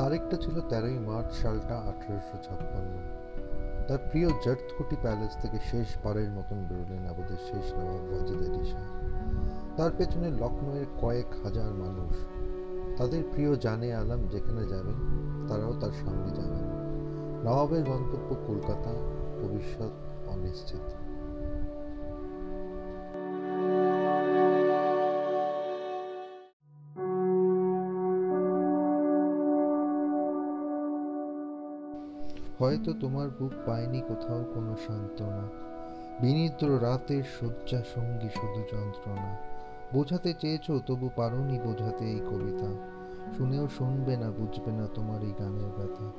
তারিখটা ছিল তেরোই মার্চ সালটা আঠেরোশো ছাপ্পান্ন। তার প্রিয় জটকুটি প্যালেস থেকে শেষবারের মতন বেরোলেন আমাদের শেষ নবাব ওয়াজিদ আলী শাহ তার পেছনে লখনৌয়ের কয়েক হাজার মানুষ। তাদের প্রিয় জানে আলাম যেখানে যাবেন, তারাও তার সঙ্গে যাবেন। নবাবের গন্তব্য কলকাতা, ভবিষ্যৎ অনিশ্চিত। হয়তো তোমার বুক পায়নি কোথাও কোনো সান্ত্বনা। বিনিদ্র রাতের শয্যা সঙ্গী শুধু যন্ত্রণা। বোঝাতে চেয়েছ, তবু পারোনি বোঝাতে এই কবিতা। শুনেও শুনবে না, বুঝবে না তোমার এই গানের ব্যথা।